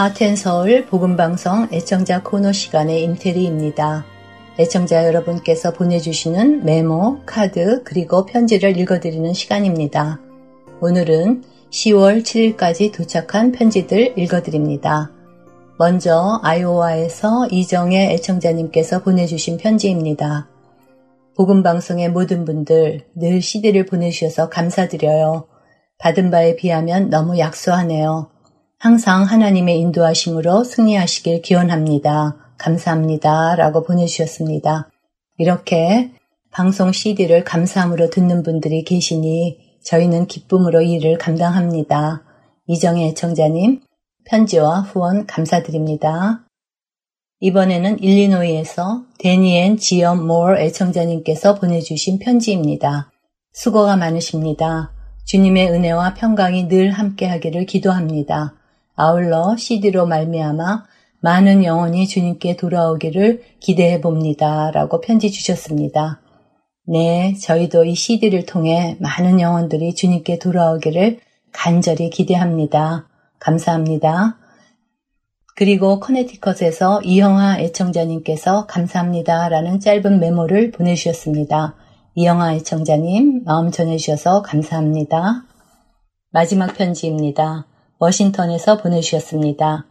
하텐서울 복음방송 애청자 코너 시간의 임태리입니다. 애청자 여러분께서 보내주시는 메모, 카드, 그리고 편지를 읽어드리는 시간입니다. 오늘은 10월 7일까지 도착한 편지들 읽어드립니다. 먼저 아이오와에서 이정의 애청자님께서 보내주신 편지입니다. 복음방송의 모든 분들 늘 CD를 보내주셔서 감사드려요. 받은 바에 비하면 너무 약소하네요. 항상 하나님의 인도하심으로 승리하시길 기원합니다. 감사합니다. 라고 보내주셨습니다. 이렇게 방송 CD를 감사함으로 듣는 분들이 계시니 저희는 기쁨으로 일을 감당합니다. 이정의 애청자님, 편지와 후원 감사드립니다. 이번에는 일리노이에서 데니엔 지엄 모어 애청자님께서 보내주신 편지입니다. 수고가 많으십니다. 주님의 은혜와 평강이 늘 함께하기를 기도합니다. 아울러 CD로 말미암아 많은 영혼이 주님께 돌아오기를 기대해 봅니다. 라고 편지 주셨습니다. 네, 저희도 이 CD를 통해 많은 영혼들이 주님께 돌아오기를 간절히 기대합니다. 감사합니다. 그리고 커네티컷에서 이영아 애청자님께서 감사합니다. 라는 짧은 메모를 보내주셨습니다. 이영아 애청자님 마음 전해주셔서 감사합니다. 마지막 편지입니다. 워싱턴에서 보내주셨습니다.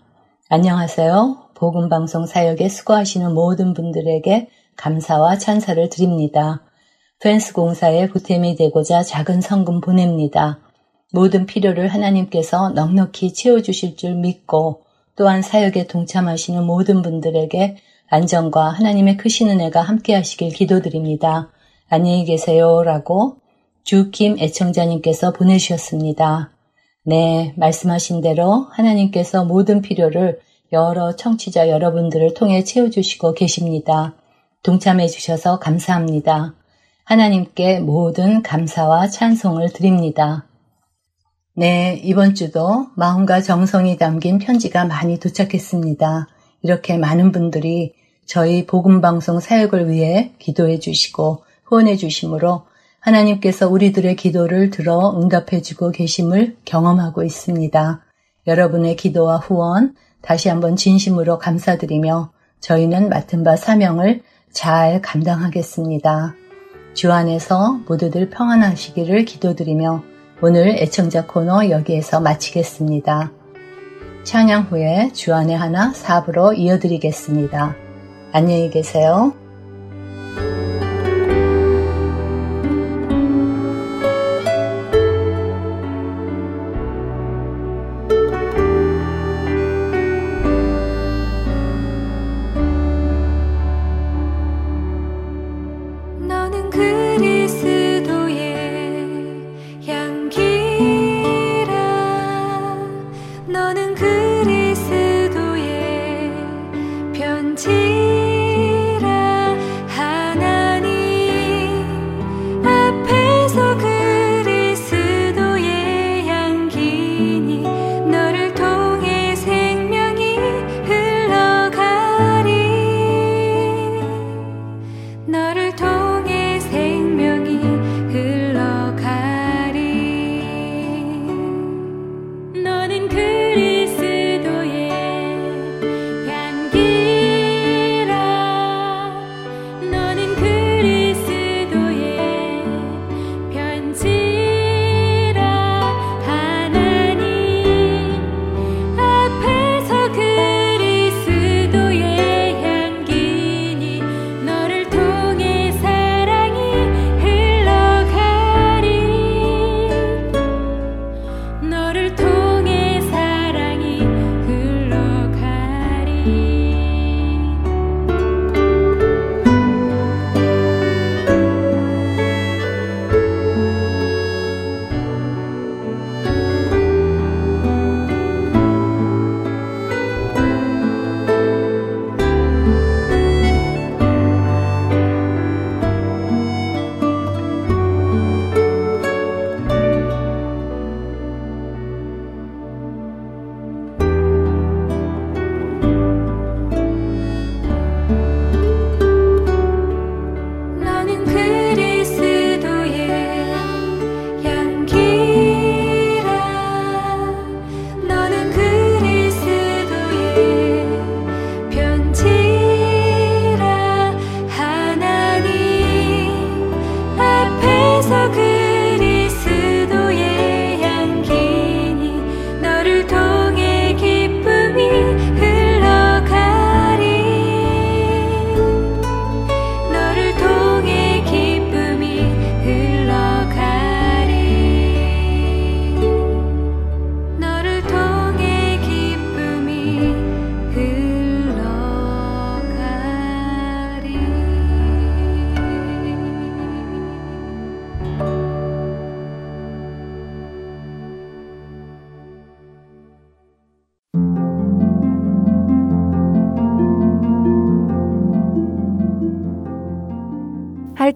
안녕하세요. 복음방송 사역에 수고하시는 모든 분들에게 감사와 찬사를 드립니다. 펜스 공사에 보탬이 되고자 작은 성금 보냅니다. 모든 필요를 하나님께서 넉넉히 채워주실 줄 믿고 또한 사역에 동참하시는 모든 분들에게 안전과 하나님의 크신 은혜가 함께 하시길 기도드립니다. 안녕히 계세요. 라고 주킴 애청자님께서 보내주셨습니다. 네, 말씀하신 대로 하나님께서 모든 필요를 여러 청취자 여러분들을 통해 채워주시고 계십니다. 동참해 주셔서 감사합니다. 하나님께 모든 감사와 찬송을 드립니다. 네, 이번 주도 마음과 정성이 담긴 편지가 많이 도착했습니다. 이렇게 많은 분들이 저희 복음방송 사역을 위해 기도해 주시고 후원해 주심으로 하나님께서 우리들의 기도를 들어 응답해 주고 계심을 경험하고 있습니다. 여러분의 기도와 후원 다시 한번 진심으로 감사드리며 저희는 맡은 바 사명을 잘 감당하겠습니다. 주 안에서 모두들 평안하시기를 기도드리며 오늘 애청자 코너 여기에서 마치겠습니다. 찬양 후에 주안의 하나 사부로 이어드리겠습니다. 안녕히 계세요.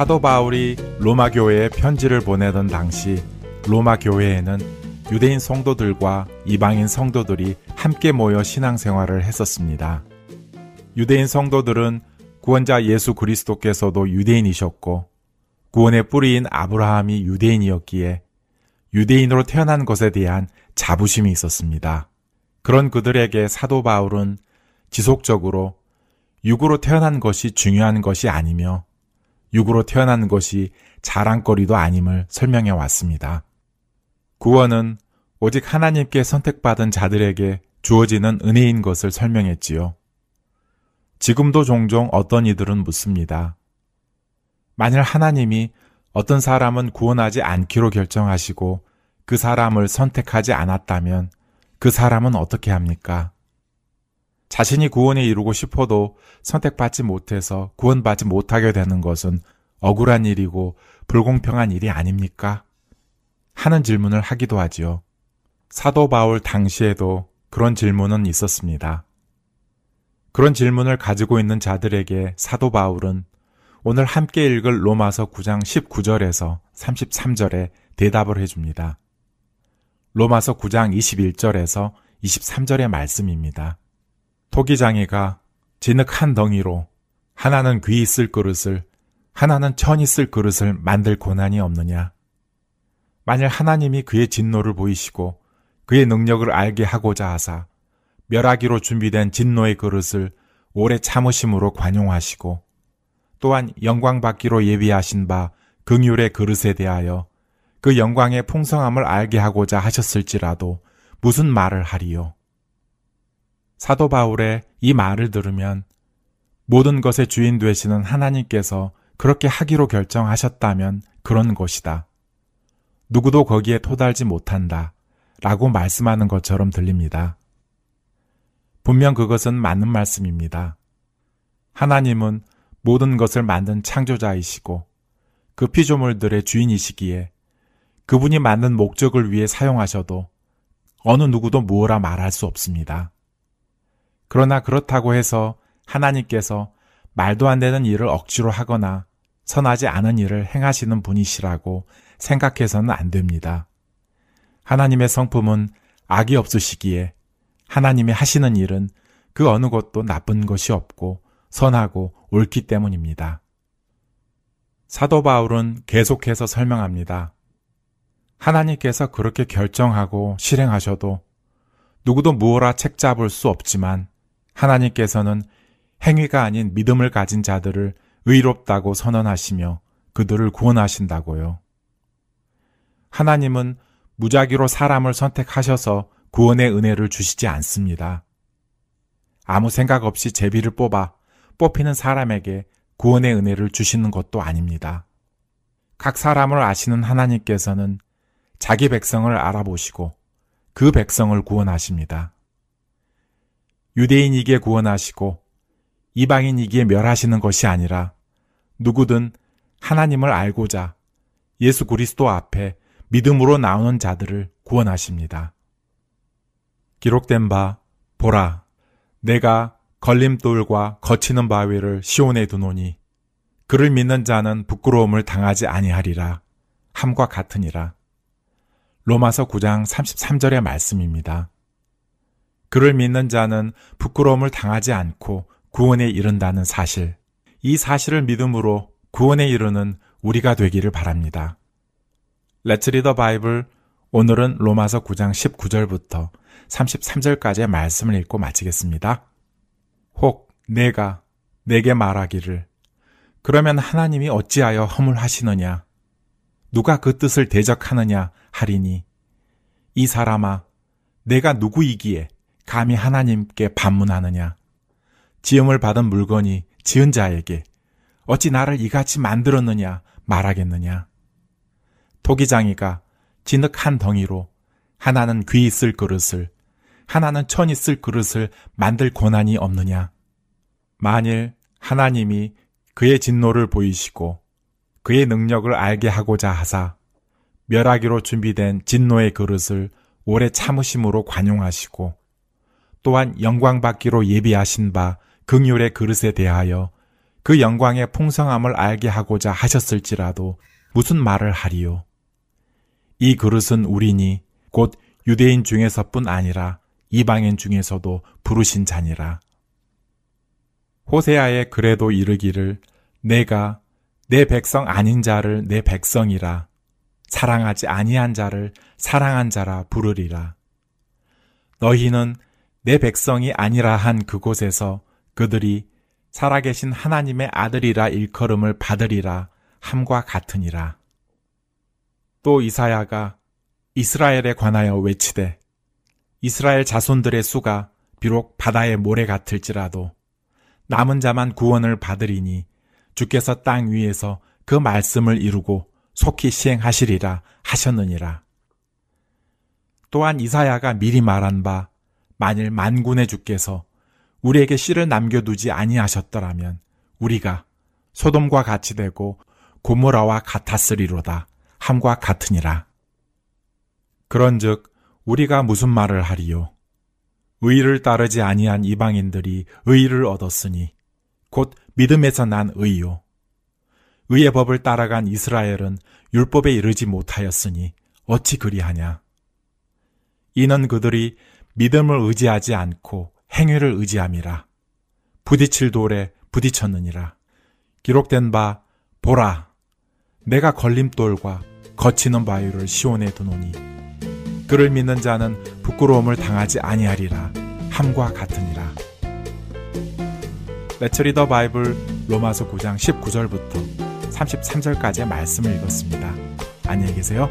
사도 바울이 로마 교회에 편지를 보내던 당시 로마 교회에는 유대인 성도들과 이방인 성도들이 함께 모여 신앙생활을 했었습니다. 유대인 성도들은 구원자 예수 그리스도께서도 유대인이셨고 구원의 뿌리인 아브라함이 유대인이었기에 유대인으로 태어난 것에 대한 자부심이 있었습니다. 그런 그들에게 사도 바울은 지속적으로 육으로 태어난 것이 중요한 것이 아니며 육으로 태어난 것이 자랑거리도 아님을 설명해 왔습니다. 구원은 오직 하나님께 선택받은 자들에게 주어지는 은혜인 것을 설명했지요. 지금도 종종 어떤 이들은 묻습니다. 만일 하나님이 어떤 사람은 구원하지 않기로 결정하시고 그 사람을 선택하지 않았다면 그 사람은 어떻게 합니까? 자신이 구원에 이루고 싶어도 선택받지 못해서 구원받지 못하게 되는 것은 억울한 일이고 불공평한 일이 아닙니까? 하는 질문을 하기도 하지요. 사도 바울 당시에도 그런 질문은 있었습니다. 그런 질문을 가지고 있는 자들에게 사도 바울은 오늘 함께 읽을 로마서 9장 19절에서 33절에 대답을 해줍니다. 로마서 9장 21절에서 23절의 말씀입니다. 토기장이가 진흙 한 덩이로 하나는 귀 있을 그릇을 하나는 천 있을 그릇을 만들 고난이 없느냐. 만일 하나님이 그의 진노를 보이시고 그의 능력을 알게 하고자 하사 멸하기로 준비된 진노의 그릇을 오래 참으심으로 관용하시고 또한 영광 받기로 예비하신 바 긍휼의 그릇에 대하여 그 영광의 풍성함을 알게 하고자 하셨을지라도 무슨 말을 하리요? 사도 바울의 이 말을 들으면 모든 것의 주인 되시는 하나님께서 그렇게 하기로 결정하셨다면 그런 것이다. 누구도 거기에 토달지 못한다. 라고 말씀하는 것처럼 들립니다. 분명 그것은 맞는 말씀입니다. 하나님은 모든 것을 만든 창조자이시고 그 피조물들의 주인이시기에 그분이 만든 목적을 위해 사용하셔도 어느 누구도 무엇라 말할 수 없습니다. 그러나 그렇다고 해서 하나님께서 말도 안 되는 일을 억지로 하거나 선하지 않은 일을 행하시는 분이시라고 생각해서는 안 됩니다. 하나님의 성품은 악이 없으시기에 하나님이 하시는 일은 그 어느 것도 나쁜 것이 없고 선하고 옳기 때문입니다. 사도 바울은 계속해서 설명합니다. 하나님께서 그렇게 결정하고 실행하셔도 누구도 무엇라 책 잡을 수 없지만 하나님께서는 행위가 아닌 믿음을 가진 자들을 의롭다고 선언하시며 그들을 구원하신다고요. 하나님은 무작위로 사람을 선택하셔서 구원의 은혜를 주시지 않습니다. 아무 생각 없이 제비를 뽑아 뽑히는 사람에게 구원의 은혜를 주시는 것도 아닙니다. 각 사람을 아시는 하나님께서는 자기 백성을 알아보시고 그 백성을 구원하십니다. 유대인이기에 구원하시고 이방인이기에 멸하시는 것이 아니라 누구든 하나님을 알고자 예수 그리스도 앞에 믿음으로 나오는 자들을 구원하십니다. 기록된 바 보라 내가 걸림돌과 거치는 바위를 시온에 두노니 그를 믿는 자는 부끄러움을 당하지 아니하리라 함과 같으니라. 로마서 9장 33절의 말씀입니다. 그를 믿는 자는 부끄러움을 당하지 않고 구원에 이른다는 사실. 이 사실을 믿음으로 구원에 이르는 우리가 되기를 바랍니다. 레츠 리더 바이블 오늘은 로마서 9장 19절부터 33절까지의 말씀을 읽고 마치겠습니다. 혹 내가 내게 말하기를 그러면 하나님이 어찌하여 허물하시느냐 누가 그 뜻을 대적하느냐 하리니 이 사람아 내가 누구이기에 감히 하나님께 반문하느냐? 지음을 받은 물건이 지은 자에게 어찌 나를 이같이 만들었느냐 말하겠느냐? 토기장이가 진흙 한 덩이로 하나는 귀 있을 그릇을 하나는 천 있을 그릇을 만들 권한이 없느냐? 만일 하나님이 그의 진노를 보이시고 그의 능력을 알게 하고자 하사 멸하기로 준비된 진노의 그릇을 오래 참으심으로 관용하시고 또한 영광 받기로 예비하신 바 긍휼의 그릇에 대하여 그 영광의 풍성함을 알게 하고자 하셨을지라도 무슨 말을 하리요? 이 그릇은 우리니 곧 유대인 중에서뿐 아니라 이방인 중에서도 부르신 자니라. 호세아의 그래도 이르기를 내가 내 백성 아닌 자를 내 백성이라 사랑하지 아니한 자를 사랑한 자라 부르리라. 너희는 내 백성이 아니라 한 그곳에서 그들이 살아계신 하나님의 아들이라 일컬음을 받으리라 함과 같으니라. 또 이사야가 이스라엘에 관하여 외치되 이스라엘 자손들의 수가 비록 바다의 모래 같을지라도 남은 자만 구원을 받으리니 주께서 땅 위에서 그 말씀을 이루고 속히 시행하시리라 하셨느니라. 또한 이사야가 미리 말한 바 만일 만군의 주께서 우리에게 씨를 남겨두지 아니하셨더라면 우리가 소돔과 같이 되고 고모라와 같았으리로다 함과 같으니라. 그런즉 우리가 무슨 말을 하리요? 의를 따르지 아니한 이방인들이 의를 얻었으니 곧 믿음에서 난 의요. 의의 법을 따라간 이스라엘은 율법에 이르지 못하였으니 어찌 그리하냐? 이는 그들이 믿음을 의지하지 않고 행위를 의지함이라. 부딪힐 돌에 부딪혔느니라. 기록된 바 보라 내가 걸림돌과 거치는 바위를 시온에 두노니 그를 믿는 자는 부끄러움을 당하지 아니하리라 함과 같으니라. 레처리 더 바이블 로마서 9장 19절부터 33절까지의 말씀을 읽었습니다. 안녕히 계세요.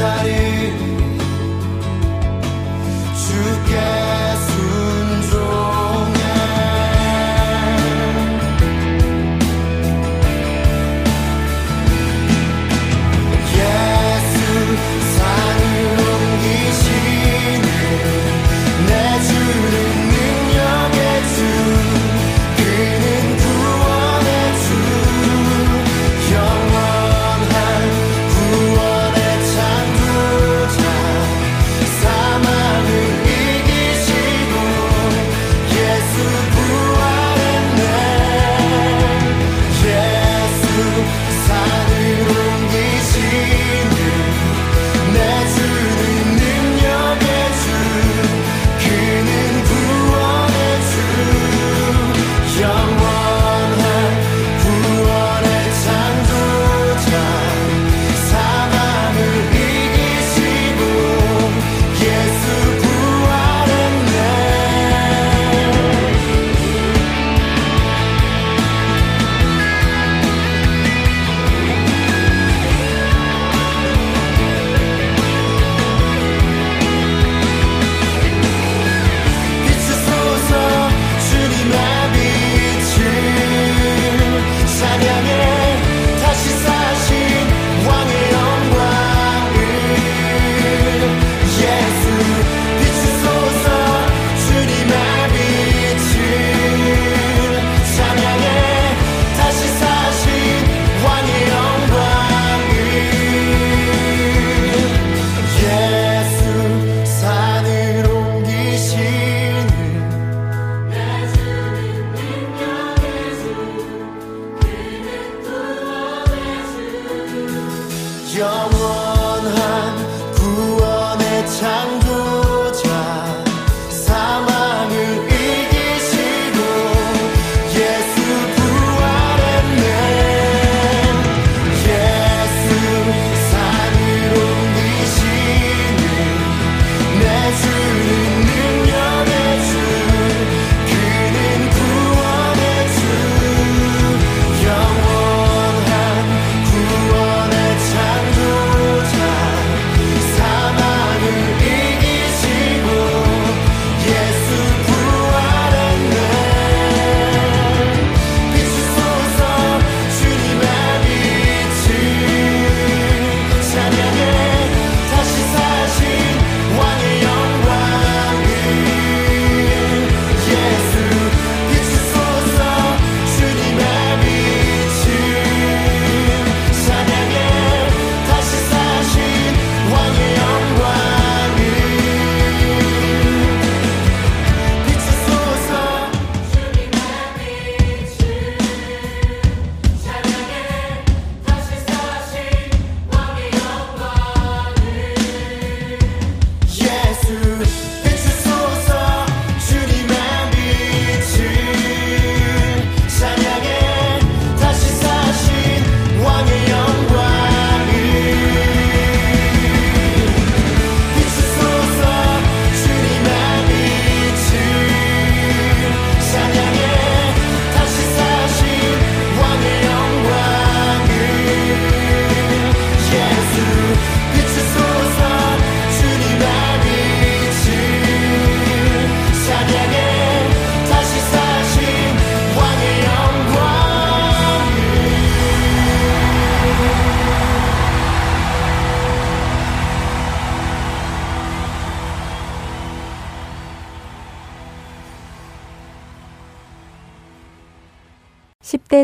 주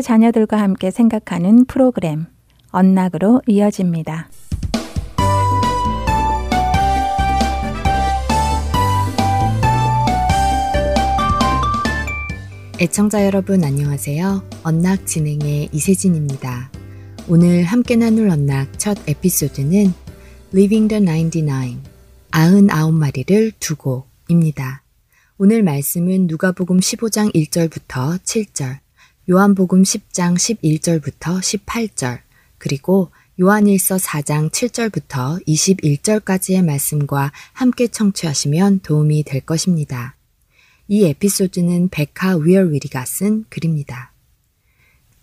자녀들과 함께 생각하는 프로그램 언락으로 이어집니다. 애청자 여러분 안녕하세요. 언락 진행의 이세진입니다. 오늘 함께 나눌 언락 첫 에피소드는 Living the 99, 99마리를 두고입니다. 오늘 말씀은 누가복음 15장 1절부터 7절, 요한복음 10장 11절부터 18절, 그리고 요한일서 4장 7절부터 21절까지의 말씀과 함께 청취하시면 도움이 될 것입니다. 이 에피소드는 베카 위얼위리가 쓴 글입니다.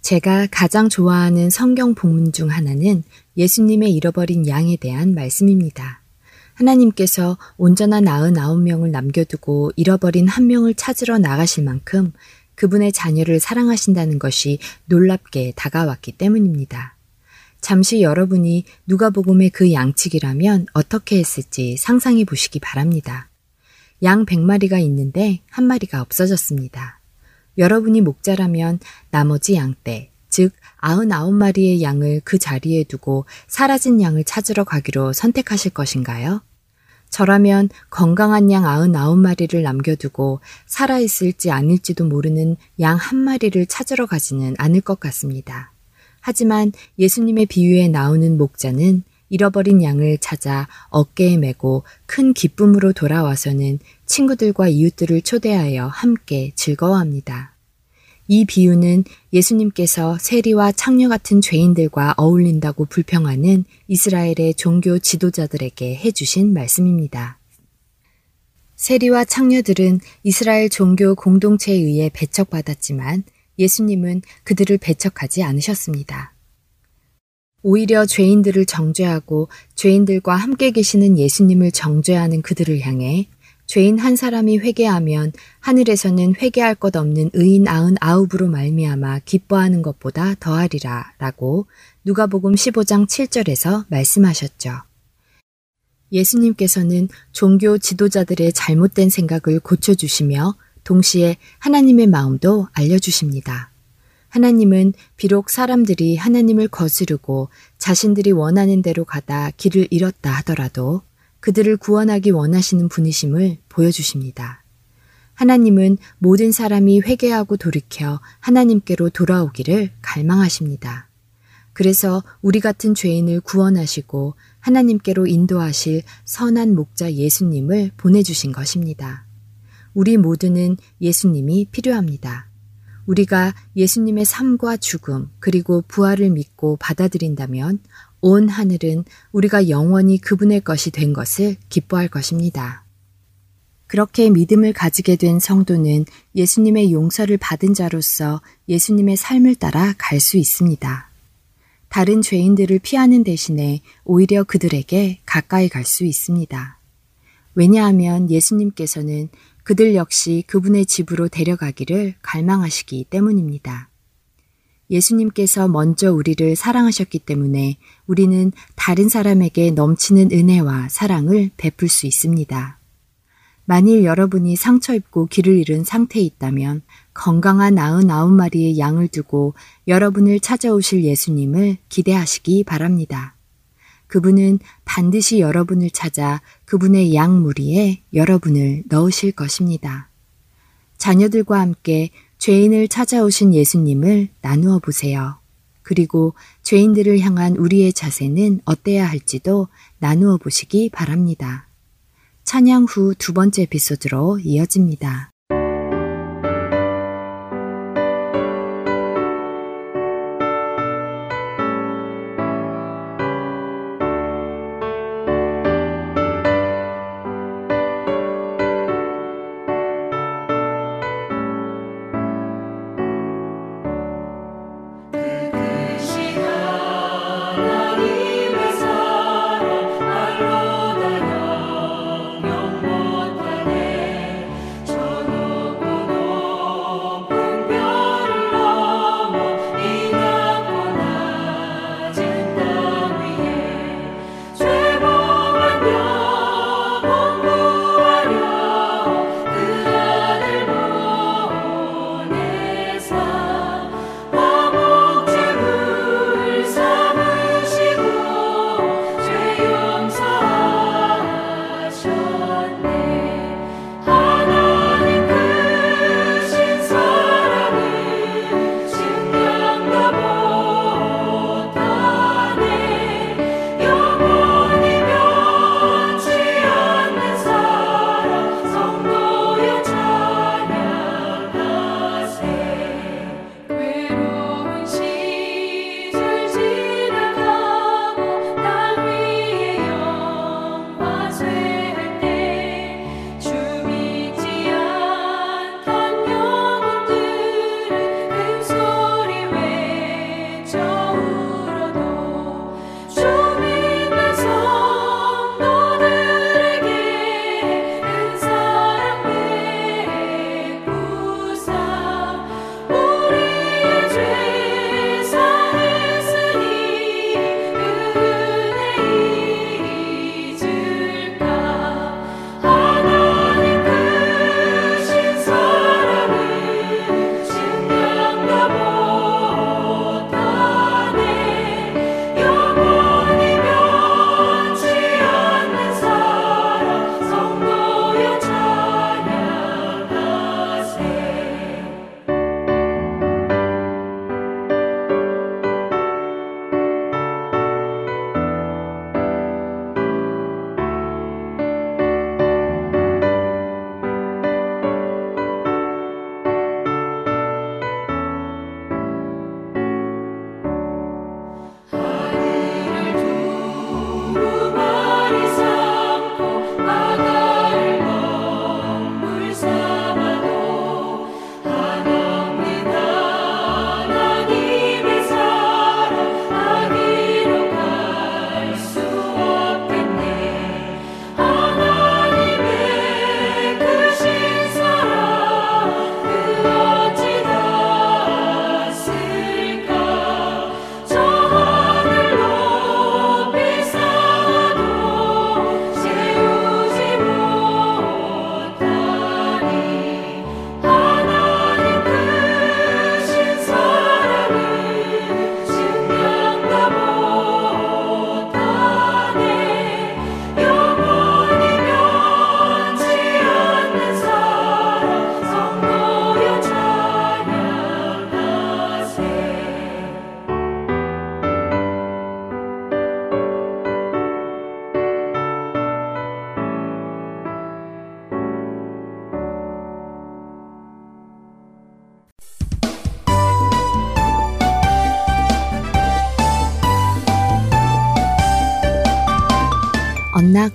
제가 가장 좋아하는 성경 본문 중 하나는 예수님의 잃어버린 양에 대한 말씀입니다. 하나님께서 온전한 99명을 남겨두고 잃어버린 한 명을 찾으러 나가실 만큼 그분의 자녀를 사랑하신다는 것이 놀랍게 다가왔기 때문입니다. 잠시 여러분이 누가복음의 그 양측이라면 어떻게 했을지 상상해 보시기 바랍니다. 양 100마리가 있는데 한 마리가 없어졌습니다. 여러분이 목자라면 나머지 양떼, 즉 99마리의 양을 그 자리에 두고 사라진 양을 찾으러 가기로 선택하실 것인가요? 저라면 건강한 양 99마리를 남겨두고 살아있을지 아닐지도 모르는 양 한 마리를 찾으러 가지는 않을 것 같습니다. 하지만 예수님의 비유에 나오는 목자는 잃어버린 양을 찾아 어깨에 메고 큰 기쁨으로 돌아와서는 친구들과 이웃들을 초대하여 함께 즐거워합니다. 이 비유는 예수님께서 세리와 창녀 같은 죄인들과 어울린다고 불평하는 이스라엘의 종교 지도자들에게 해주신 말씀입니다. 세리와 창녀들은 이스라엘 종교 공동체에 의해 배척받았지만 예수님은 그들을 배척하지 않으셨습니다. 오히려 죄인들을 정죄하고 죄인들과 함께 계시는 예수님을 정죄하는 그들을 향해 죄인 한 사람이 회개하면 하늘에서는 회개할 것 없는 의인 아흔 아홉으로 말미암아 기뻐하는 것보다 더하리라 라고 누가복음 15장 7절에서 말씀하셨죠. 예수님께서는 종교 지도자들의 잘못된 생각을 고쳐주시며 동시에 하나님의 마음도 알려주십니다. 하나님은 비록 사람들이 하나님을 거스르고 자신들이 원하는 대로 가다 길을 잃었다 하더라도 그들을 구원하기 원하시는 분이심을 보여주십니다. 하나님은 모든 사람이 회개하고 돌이켜 하나님께로 돌아오기를 갈망하십니다. 그래서 우리 같은 죄인을 구원하시고 하나님께로 인도하실 선한 목자 예수님을 보내주신 것입니다. 우리 모두는 예수님이 필요합니다. 우리가 예수님의 삶과 죽음 그리고 부활을 믿고 받아들인다면 온 하늘은 우리가 영원히 그분의 것이 된 것을 기뻐할 것입니다. 그렇게 믿음을 가지게 된 성도는 예수님의 용서를 받은 자로서 예수님의 삶을 따라 갈 수 있습니다. 다른 죄인들을 피하는 대신에 오히려 그들에게 가까이 갈 수 있습니다. 왜냐하면 예수님께서는 그들 역시 그분의 집으로 데려가기를 갈망하시기 때문입니다. 예수님께서 먼저 우리를 사랑하셨기 때문에 우리는 다른 사람에게 넘치는 은혜와 사랑을 베풀 수 있습니다. 만일 여러분이 상처 입고 길을 잃은 상태에 있다면 건강한 99마리의 양을 두고 여러분을 찾아오실 예수님을 기대하시기 바랍니다. 그분은 반드시 여러분을 찾아 그분의 양 무리에 여러분을 넣으실 것입니다. 자녀들과 함께 죄인을 찾아오신 예수님을 나누어 보세요. 그리고 죄인들을 향한 우리의 자세는 어때야 할지도 나누어 보시기 바랍니다. 찬양 후 두 번째 에피소드로 이어집니다.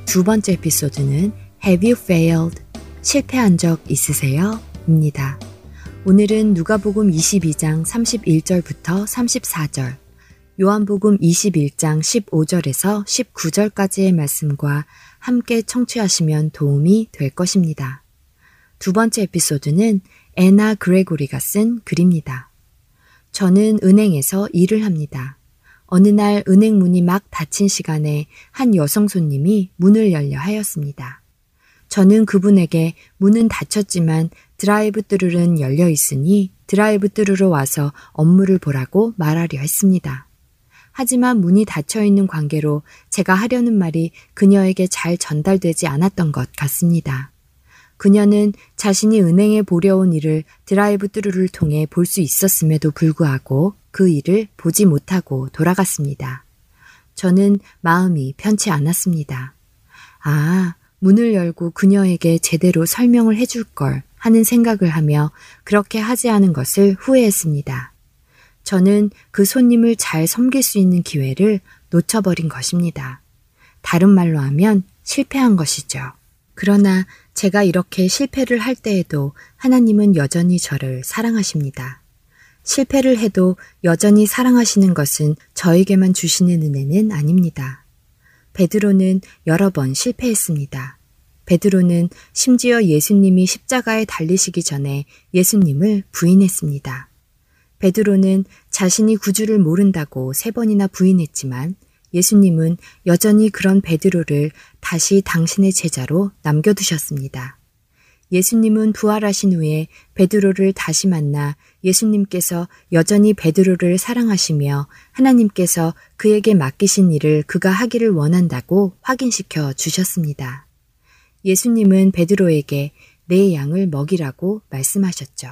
두 번째 에피소드는 Have you failed? 실패한 적 있으세요? 입니다. 오늘은 누가복음 22장 31절부터 34절, 요한복음 21장 15절에서 19절까지의 말씀과 함께 청취하시면 도움이 될 것입니다. 두 번째 에피소드는 에나 그레고리가 쓴 글입니다. 저는 은행에서 일을 합니다. 어느 날 은행 문이 막 닫힌 시간에 한 여성 손님이 문을 열려 하였습니다. 저는 그분에게 문은 닫혔지만 drive-through는 열려 있으니 drive-through로 와서 업무를 보라고 말하려 했습니다. 하지만 문이 닫혀 있는 관계로 제가 하려는 말이 그녀에게 잘 전달되지 않았던 것 같습니다. 그녀는 자신이 은행에 보러 온 일을 drive-through를 통해 볼 수 있었음에도 불구하고 그 일을 보지 못하고 돌아갔습니다. 저는 마음이 편치 않았습니다. 아, 문을 열고 그녀에게 제대로 설명을 해줄 걸 하는 생각을 하며 그렇게 하지 않은 것을 후회했습니다. 저는 그 손님을 잘 섬길 수 있는 기회를 놓쳐버린 것입니다. 다른 말로 하면 실패한 것이죠. 그러나 제가 이렇게 실패를 할 때에도 하나님은 여전히 저를 사랑하십니다. 실패를 해도 여전히 사랑하시는 것은 저에게만 주시는 은혜는 아닙니다. 베드로는 여러 번 실패했습니다. 베드로는 심지어 예수님이 십자가에 달리시기 전에 예수님을 부인했습니다. 베드로는 자신이 구주를 모른다고 세 번이나 부인했지만 예수님은 여전히 그런 베드로를 다시 당신의 제자로 남겨두셨습니다. 예수님은 부활하신 후에 베드로를 다시 만나 예수님께서 여전히 베드로를 사랑하시며 하나님께서 그에게 맡기신 일을 그가 하기를 원한다고 확인시켜 주셨습니다. 예수님은 베드로에게 내 양을 먹이라고 말씀하셨죠.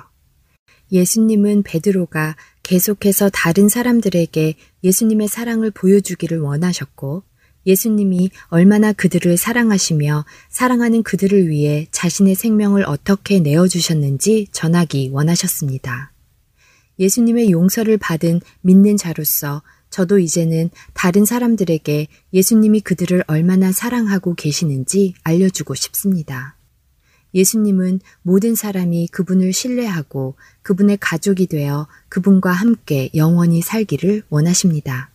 예수님은 베드로가 계속해서 다른 사람들에게 예수님의 사랑을 보여주기를 원하셨고 예수님이 얼마나 그들을 사랑하시며 사랑하는 그들을 위해 자신의 생명을 어떻게 내어주셨는지 전하기 원하셨습니다. 예수님의 용서를 받은 믿는 자로서 저도 이제는 다른 사람들에게 예수님이 그들을 얼마나 사랑하고 계시는지 알려주고 싶습니다. 예수님은 모든 사람이 그분을 신뢰하고 그분의 가족이 되어 그분과 함께 영원히 살기를 원하십니다.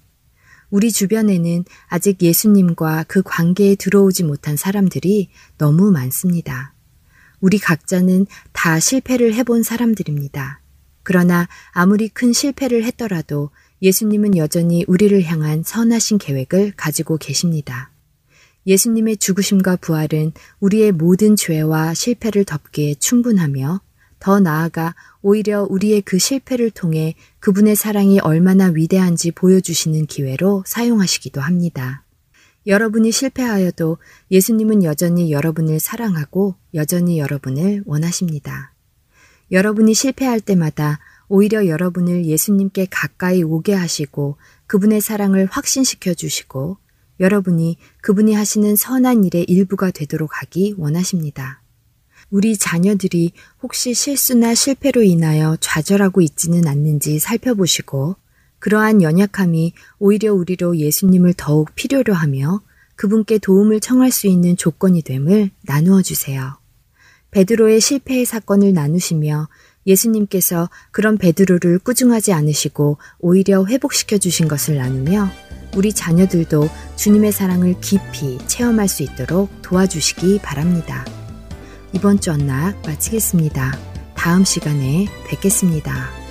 우리 주변에는 아직 예수님과 그 관계에 들어오지 못한 사람들이 너무 많습니다. 우리 각자는 다 실패를 해본 사람들입니다. 그러나 아무리 큰 실패를 했더라도 예수님은 여전히 우리를 향한 선하신 계획을 가지고 계십니다. 예수님의 죽으심과 부활은 우리의 모든 죄와 실패를 덮기에 충분하며 더 나아가 오히려 우리의 그 실패를 통해 그분의 사랑이 얼마나 위대한지 보여주시는 기회로 사용하시기도 합니다. 여러분이 실패하여도 예수님은 여전히 여러분을 사랑하고 여전히 여러분을 원하십니다. 여러분이 실패할 때마다 오히려 여러분을 예수님께 가까이 오게 하시고 그분의 사랑을 확신시켜 주시고 여러분이 그분이 하시는 선한 일의 일부가 되도록 하기 원하십니다. 우리 자녀들이 혹시 실수나 실패로 인하여 좌절하고 있지는 않는지 살펴보시고 그러한 연약함이 오히려 우리로 예수님을 더욱 필요로 하며 그분께 도움을 청할 수 있는 조건이 됨을 나누어 주세요. 베드로의 실패의 사건을 나누시며 예수님께서 그런 베드로를 꾸중하지 않으시고 오히려 회복시켜 주신 것을 나누며 우리 자녀들도 주님의 사랑을 깊이 체험할 수 있도록 도와주시기 바랍니다. 이번 주 언락 마치겠습니다. 다음 시간에 뵙겠습니다.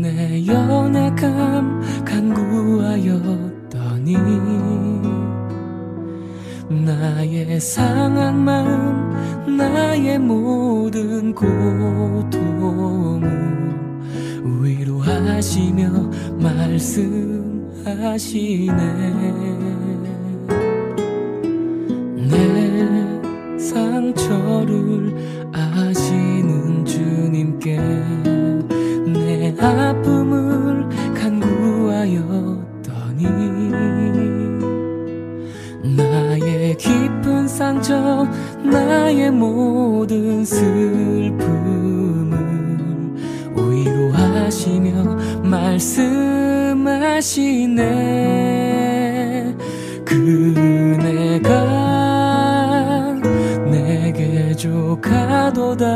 내 연약함 간구하였더니 나의 상한 마음 나의 모든 고통을 위로하시며 말씀하시네 상처를 아시는 주님께 내 아픔을 간구하였더니 나의 깊은 상처 나의 모든 슬픔을 위로하시며 말씀하시네. 그 조카도다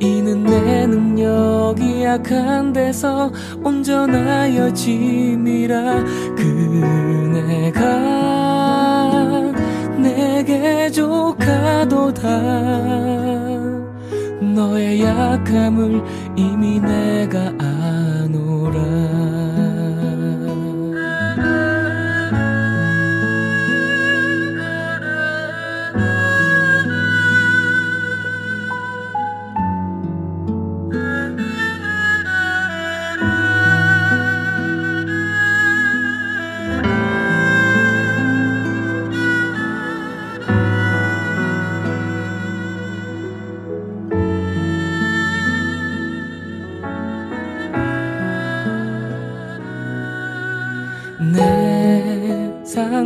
이는 내 능력이 약한 데서 온전하여 짐이라 그네가 내게 조카도다. 너의 약함을 이미 내가 아노라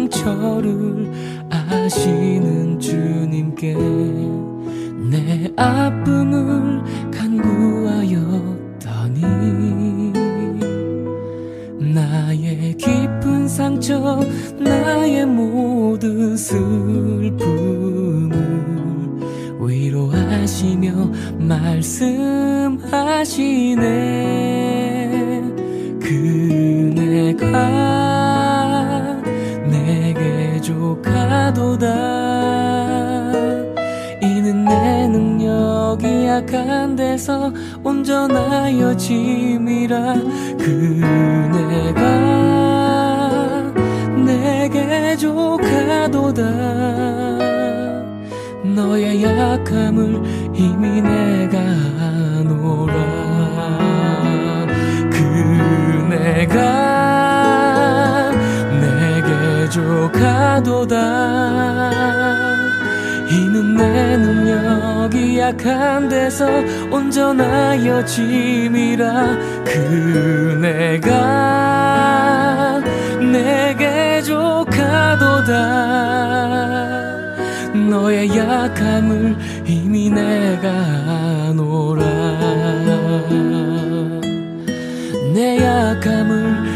상처를 아시는 주님께 내 아픔을 간구하였더니 나의 깊은 상처 나의 모든 슬픔을 위로하시며 말씀 데서 온전하여 짐이라 그네가 내게 조카도다. 너의 약함을 이미 내가 아노라. 그네가 부족하도다. 이는 내 능력이 약한 데서 온전하여 짐이라 그네가 내게 조카도다. 너의 약함을 이미 내가 아노라. 내 약함을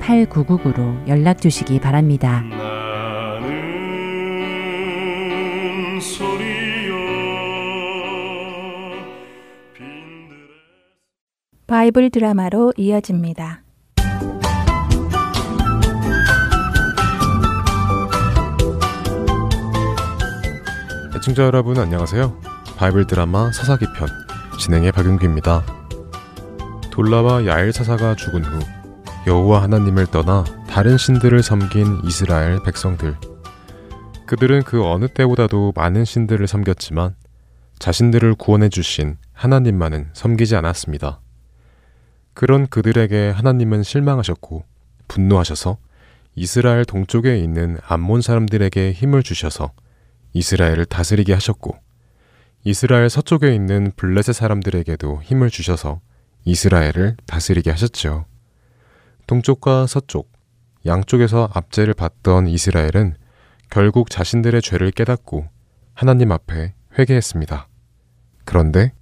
8999로 연락 주시기 바랍니다. 바이블 드라마로 이어집니다. 애청자 여러분 안녕하세요. 바이블 드라마 사사기 편 진행의 박윤규입니다. 돌라와 야엘 사사가 죽은 후 여호와 하나님을 떠나 다른 신들을 섬긴 이스라엘 백성들. 그들은 그 어느 때보다도 많은 신들을 섬겼지만 자신들을 구원해 주신 하나님만은 섬기지 않았습니다. 그런 그들에게 하나님은 실망하셨고 분노하셔서 이스라엘 동쪽에 있는 암몬 사람들에게 힘을 주셔서 이스라엘을 다스리게 하셨고 이스라엘 서쪽에 있는 블레셋 사람들에게도 힘을 주셔서 이스라엘을 다스리게 하셨죠. 동쪽과 서쪽, 양쪽에서 압제를 받던 이스라엘은 결국 자신들의 죄를 깨닫고 하나님 앞에 회개했습니다. 그런데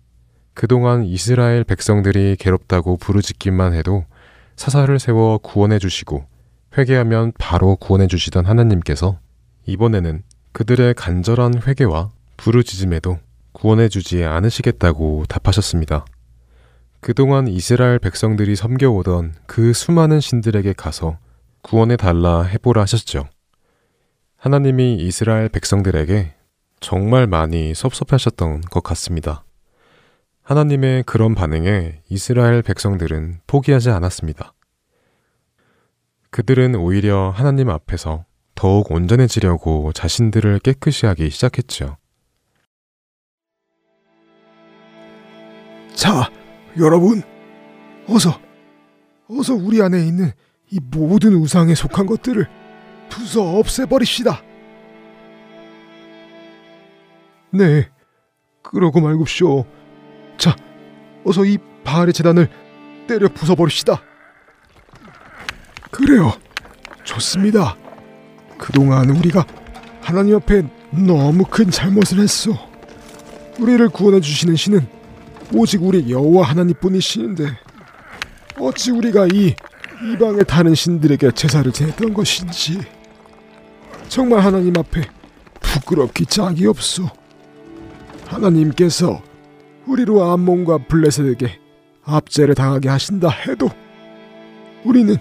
그동안 이스라엘 백성들이 괴롭다고 부르짖기만 해도 사사를 세워 구원해 주시고 회개하면 바로 구원해 주시던 하나님께서 이번에는 그들의 간절한 회개와 부르짖음에도 구원해 주지 않으시겠다고 답하셨습니다. 그동안 이스라엘 백성들이 섬겨오던 그 수많은 신들에게 가서 구원해 달라 해보라 하셨죠. 하나님이 이스라엘 백성들에게 정말 많이 섭섭하셨던 것 같습니다. 하나님의 그런 반응에 이스라엘 백성들은 포기하지 않았습니다. 그들은 오히려 하나님 앞에서 더욱 온전해지려고 자신들을 깨끗이 하기 시작했죠. 자, 여러분, 어서, 어서 우리 안에 있는 이 모든 우상에 속한 것들을 부숴 없애버립시다. 네, 그러고 말고쇼. 자, 어서 이 바알의 재단을 때려 부숴버립시다. 그래요. 좋습니다. 그동안 우리가 하나님 앞에 너무 큰 잘못을 했어. 우리를 구원해 주시는 신은 오직 우리 여호와 하나님뿐이시는데 어찌 우리가 이 이방의 다른 신들에게 제사를 지냈던 것인지 정말 하나님 앞에 부끄럽기 짝이 없소. 하나님께서 우리로 암몬과 블레셋에게 압제를 당하게 하신다 해도 우리는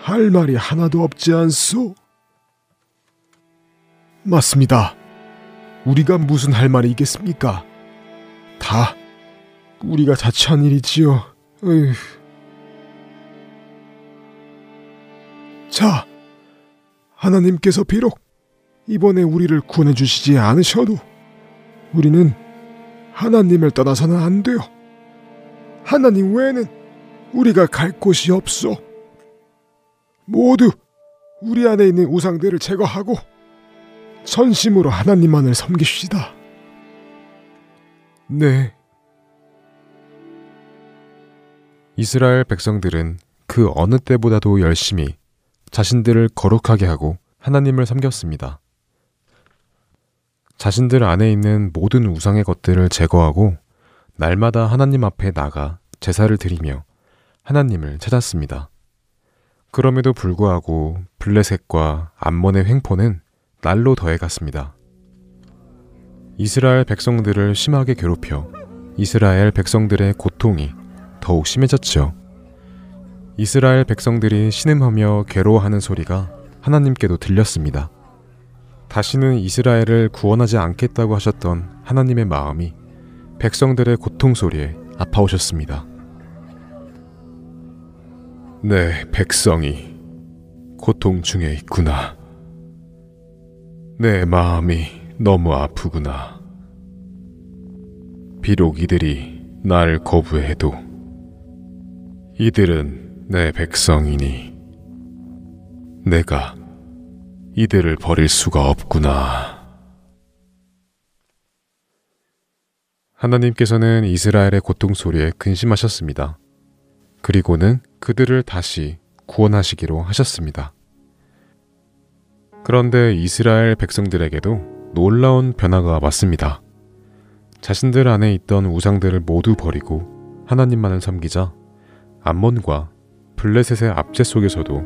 할 말이 하나도 없지 않소. 맞습니다. 우리가 무슨 할 말이 있겠습니까? 다 우리가 자처한 일이지요. 으휴. 자, 하나님께서 비록 이번에 우리를 구원해 주시지 않으셔도 우리는 하나님을 떠나서는 안 돼요. 하나님 외에는 우리가 갈 곳이 없소. 모두 우리 안에 있는 우상들을 제거하고 전심으로 하나님만을 섬깁시다. 네. 이스라엘 백성들은 그 어느 때보다도 열심히 자신들을 거룩하게 하고 하나님을 섬겼습니다. 자신들 안에 있는 모든 우상의 것들을 제거하고 날마다 하나님 앞에 나가 제사를 드리며 하나님을 찾았습니다. 그럼에도 불구하고 블레셋과 암몬의 횡포는 날로 더해갔습니다. 이스라엘 백성들을 심하게 괴롭혀 이스라엘 백성들의 고통이 더욱 심해졌죠. 이스라엘 백성들이 신음하며 괴로워하는 소리가 하나님께도 들렸습니다. 다시는 이스라엘을 구원하지 않겠다고 하셨던 하나님의 마음이 백성들의 고통 소리에 아파오셨습니다. 네, 백성이 고통 중에 있구나. 내 마음이 너무 아프구나. 비록 이들이 날 거부해도 이들은 내 백성이니 내가 이들을 버릴 수가 없구나. 하나님께서는 이스라엘의 고통 소리에 근심하셨습니다. 그리고는 그들을 다시 구원하시기로 하셨습니다. 그런데 이스라엘 백성들에게도 놀라운 변화가 왔습니다. 자신들 안에 있던 우상들을 모두 버리고 하나님만을 섬기자 암몬과 블레셋의 압제 속에서도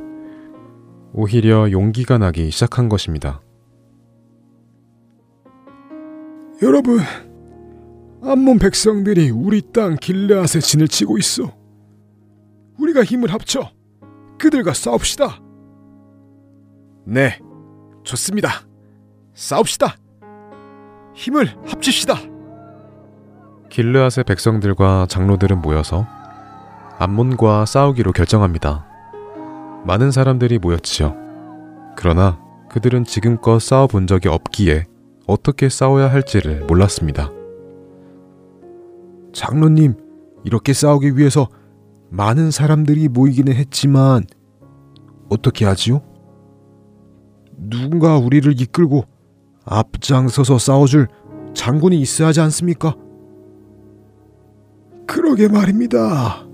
오히려 용기가 나기 시작한 것입니다. 여러분, 암몬 백성들이 우리 땅 길르앗에 진을 치고 있어. 우리가 힘을 합쳐 그들과 싸웁시다. 네, 좋습니다. 싸웁시다. 힘을 합칩시다. 길르앗의 백성들과 장로들은 모여서 암몬과 싸우기로 결정합니다. 많은 사람들이 모였지요. 그러나 그들은 지금껏 싸워본 적이 없기에 어떻게 싸워야 할지를 몰랐습니다. 장로님, 이렇게 싸우기 위해서 많은 사람들이 모이기는 했지만 어떻게 하지요? 누군가 우리를 이끌고 앞장서서 싸워줄 장군이 있어야 하지 않습니까? 그러게 말입니다.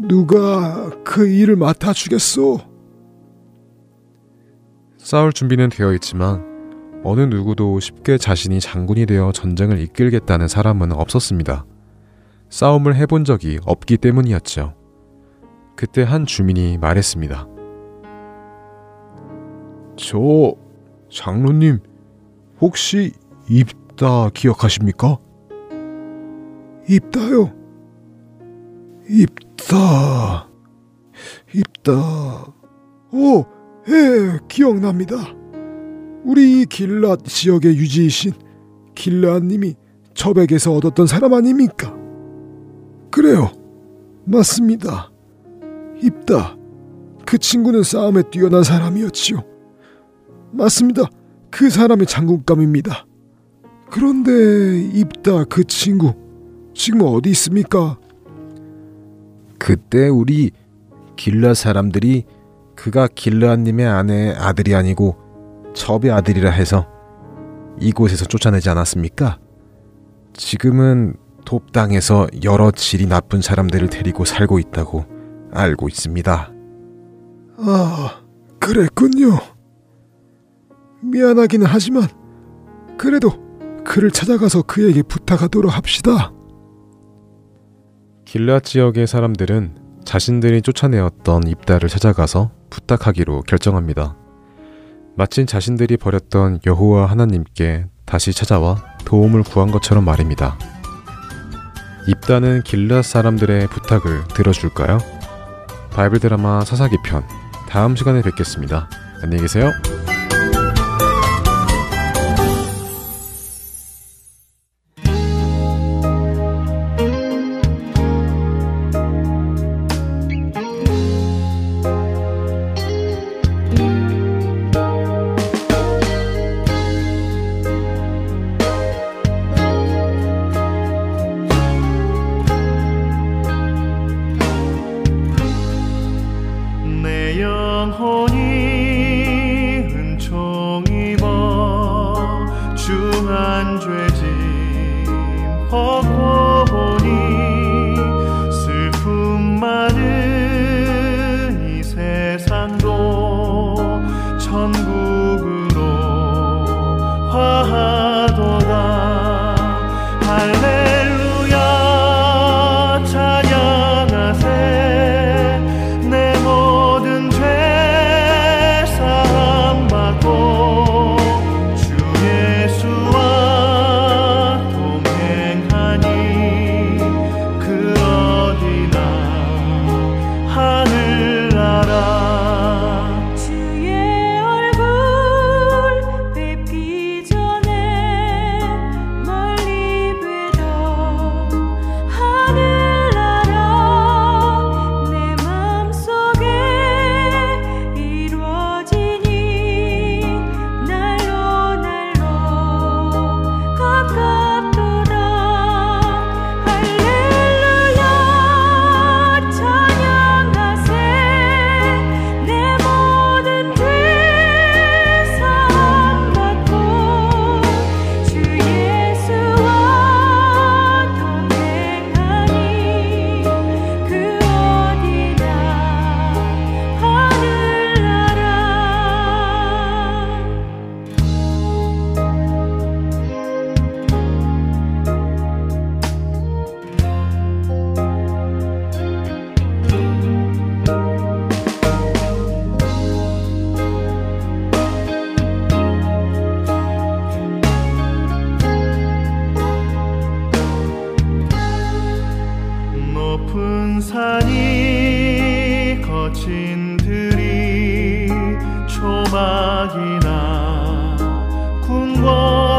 누가 그 일을 맡아주겠소? 싸울 준비는 되어 있지만 어느 누구도 쉽게 자신이 장군이 되어 전쟁을 이끌겠다는 사람은 없었습니다. 싸움을 해본 적이 없기 때문이었죠. 그때 한 주민이 말했습니다. 저 장로님 혹시 입다 기억하십니까? 입다요. 입다. 입다. 오, 예, 기억납니다. 우리 길랏 지역의 유지이신 길랏님이 저백에서 얻었던 사람 아닙니까? 그래요. 맞습니다. 입다. 그 친구는 싸움에 뛰어난 사람이었지요. 맞습니다. 그 사람이 장군감입니다. 그런데 입다 그 친구 지금 어디 있습니까? 그때 우리 길라 사람들이 그가 길라님의 아내의 아들이 아니고 첩의 아들이라 해서 이곳에서 쫓아내지 않았습니까? 지금은 돕당에서 여러 질이 나쁜 사람들을 데리고 살고 있다고 알고 있습니다. 아, 그랬군요. 미안하기는 하지만 그래도 그를 찾아가서 그에게 부탁하도록 합시다. 길라 지역의 사람들은 자신들이 쫓아내었던 입다를 찾아가서 부탁하기로 결정합니다. 마침 자신들이 버렸던 여호와 하나님께 다시 찾아와 도움을 구한 것처럼 말입니다. 입다는 길라 사람들의 부탁을 들어줄까요? 바이블 드라마 사사기 편 다음 시간에 뵙겠습니다. 안녕히 계세요. 중한 높은 산이 거친 들이 초막이나 궁궐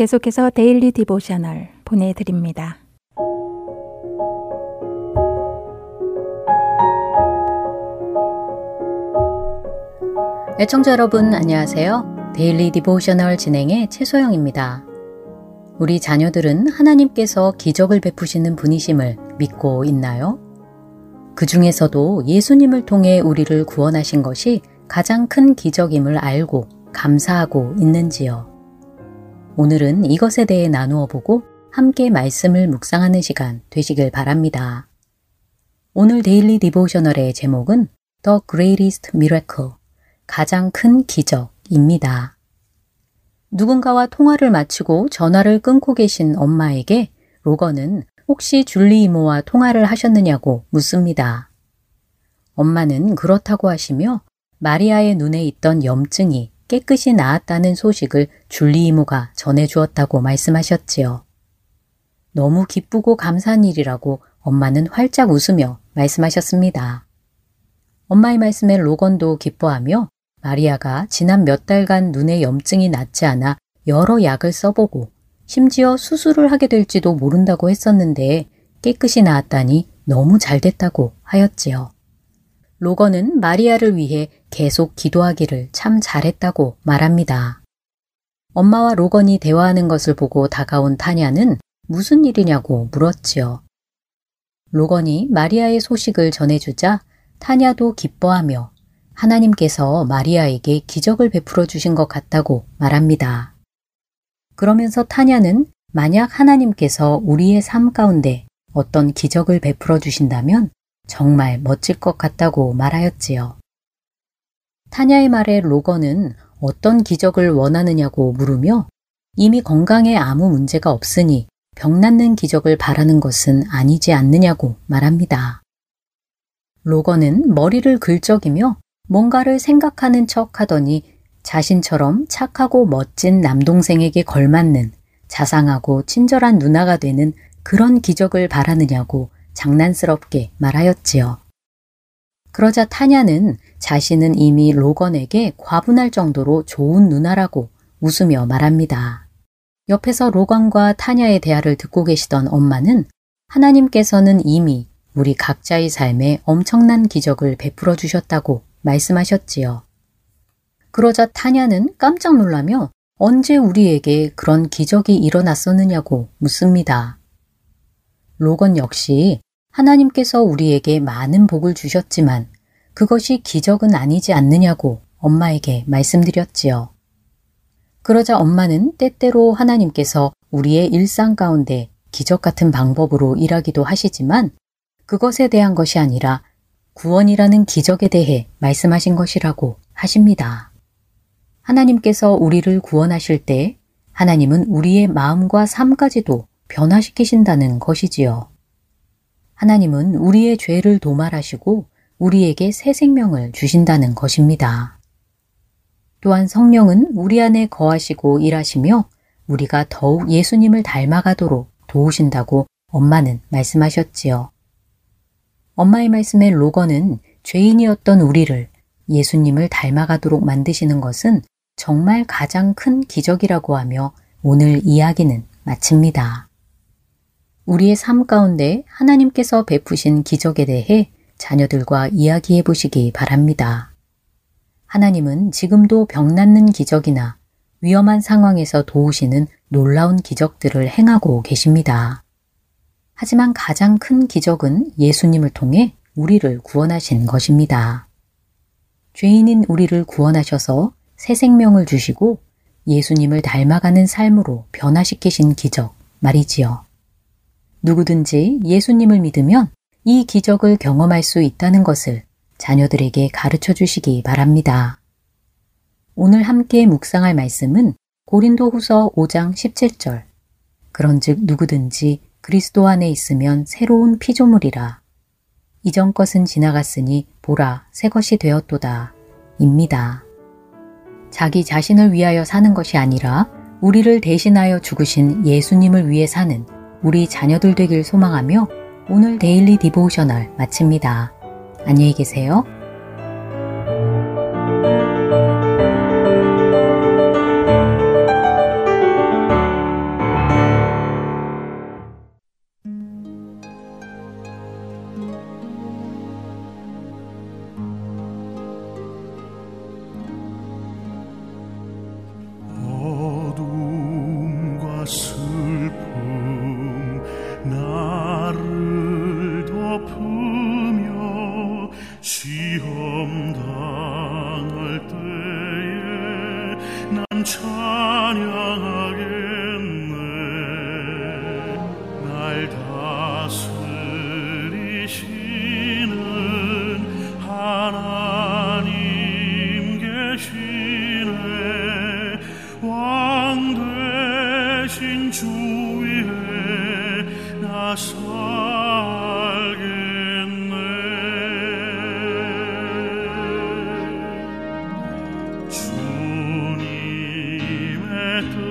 계속해서 Daily Devotional 보내드립니다. 애청자 여러분 안녕하세요. Daily Devotional 진행의 최소영입니다. 우리 자녀들은 하나님께서 기적을 베푸시는 분이심을 믿고 있나요? 그 중에서도 예수님을 통해 우리를 구원하신 것이 가장 큰 기적임을 알고 감사하고 있는지요? 오늘은 이것에 대해 나누어 보고 함께 말씀을 묵상하는 시간 되시길 바랍니다. 오늘 Daily Devotional의 제목은 The Greatest Miracle, 가장 큰 기적입니다. 누군가와 통화를 마치고 전화를 끊고 계신 엄마에게 로건은 혹시 줄리 이모와 통화를 하셨느냐고 묻습니다. 엄마는 그렇다고 하시며 마리아의 눈에 있던 염증이 깨끗이 나았다는 소식을 줄리 이모가 전해주었다고 말씀하셨지요. 너무 기쁘고 감사한 일이라고 엄마는 활짝 웃으며 말씀하셨습니다. 엄마의 말씀에 로건도 기뻐하며 마리아가 지난 몇 달간 눈에 염증이 낫지 않아 여러 약을 써보고 심지어 수술을 하게 될지도 모른다고 했었는데 깨끗이 나았다니 너무 잘 됐다고 하였지요. 로건은 마리아를 위해 계속 기도하기를 참 잘했다고 말합니다. 엄마와 로건이 대화하는 것을 보고 다가온 타냐는 무슨 일이냐고 물었지요. 로건이 마리아의 소식을 전해주자 타냐도 기뻐하며 하나님께서 마리아에게 기적을 베풀어 주신 것 같다고 말합니다. 그러면서 타냐는 만약 하나님께서 우리의 삶 가운데 어떤 기적을 베풀어 주신다면 정말 멋질 것 같다고 말하였지요. 타냐의 말에 로건은 어떤 기적을 원하느냐고 물으며 이미 건강에 아무 문제가 없으니 병 낫는 기적을 바라는 것은 아니지 않느냐고 말합니다. 로건은 머리를 긁적이며 뭔가를 생각하는 척 하더니 자신처럼 착하고 멋진 남동생에게 걸맞는 자상하고 친절한 누나가 되는 그런 기적을 바라느냐고 장난스럽게 말하였지요. 그러자 타냐는 자신은 이미 로건에게 과분할 정도로 좋은 누나라고 웃으며 말합니다. 옆에서 로건과 타냐의 대화를 듣고 계시던 엄마는 하나님께서는 이미 우리 각자의 삶에 엄청난 기적을 베풀어 주셨다고 말씀하셨지요. 그러자 타냐는 깜짝 놀라며 언제 우리에게 그런 기적이 일어났었느냐고 묻습니다. 로건 역시 하나님께서 우리에게 많은 복을 주셨지만 그것이 기적은 아니지 않느냐고 엄마에게 말씀드렸지요. 그러자 엄마는 때때로 하나님께서 우리의 일상 가운데 기적 같은 방법으로 일하기도 하시지만 그것에 대한 것이 아니라 구원이라는 기적에 대해 말씀하신 것이라고 하십니다. 하나님께서 우리를 구원하실 때 하나님은 우리의 마음과 삶까지도 변화시키신다는 것이지요. 하나님은 우리의 죄를 도말하시고 우리에게 새 생명을 주신다는 것입니다. 또한 성령은 우리 안에 거하시고 일하시며 우리가 더욱 예수님을 닮아가도록 도우신다고 엄마는 말씀하셨지요. 엄마의 말씀에 로건은 죄인이었던 우리를 예수님을 닮아가도록 만드시는 것은 정말 가장 큰 기적이라고 하며 오늘 이야기는 마칩니다. 우리의 삶 가운데 하나님께서 베푸신 기적에 대해 자녀들과 이야기해 보시기 바랍니다. 하나님은 지금도 병 낫는 기적이나 위험한 상황에서 도우시는 놀라운 기적들을 행하고 계십니다. 하지만 가장 큰 기적은 예수님을 통해 우리를 구원하신 것입니다. 죄인인 우리를 구원하셔서 새 생명을 주시고 예수님을 닮아가는 삶으로 변화시키신 기적 말이지요. 누구든지 예수님을 믿으면 이 기적을 경험할 수 있다는 것을 자녀들에게 가르쳐 주시기 바랍니다. 오늘 함께 묵상할 말씀은 고린도 후서 5장 17절. 그런즉 누구든지 그리스도 안에 있으면 새로운 피조물이라. 이전 것은 지나갔으니 보라 새 것이 되었도다. 입니다. 자기 자신을 위하여 사는 것이 아니라 우리를 대신하여 죽으신 예수님을 위해 사는 우리 자녀들 되길 소망하며 오늘 Daily Devotional 마칩니다. 안녕히 계세요. tu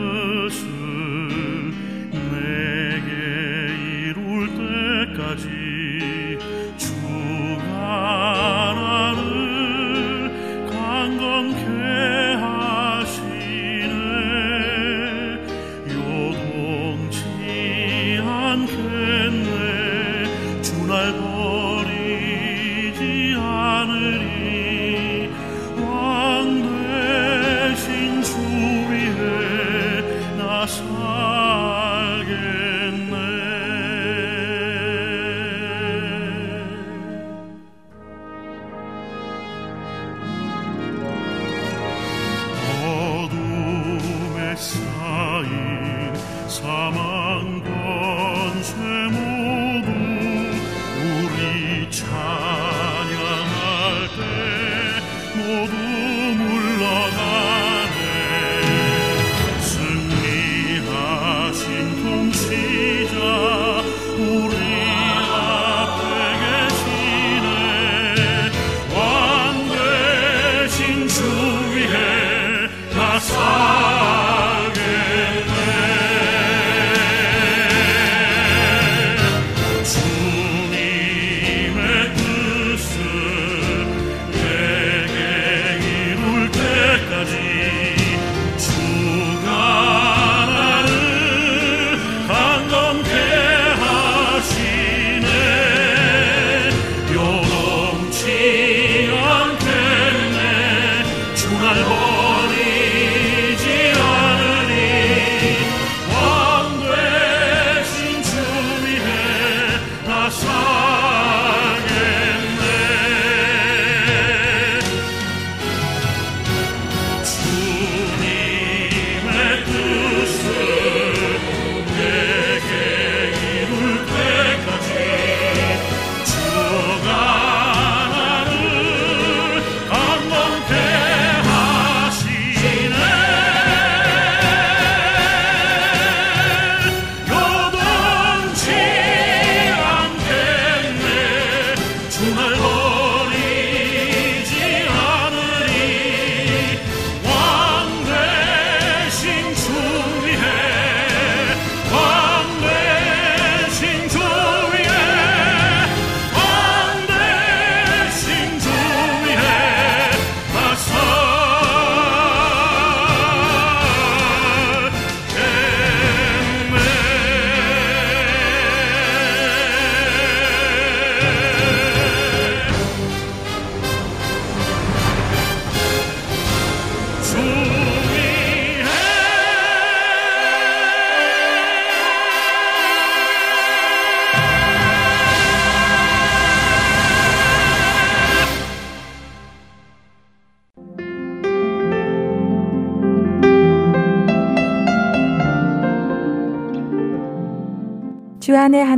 Shabbat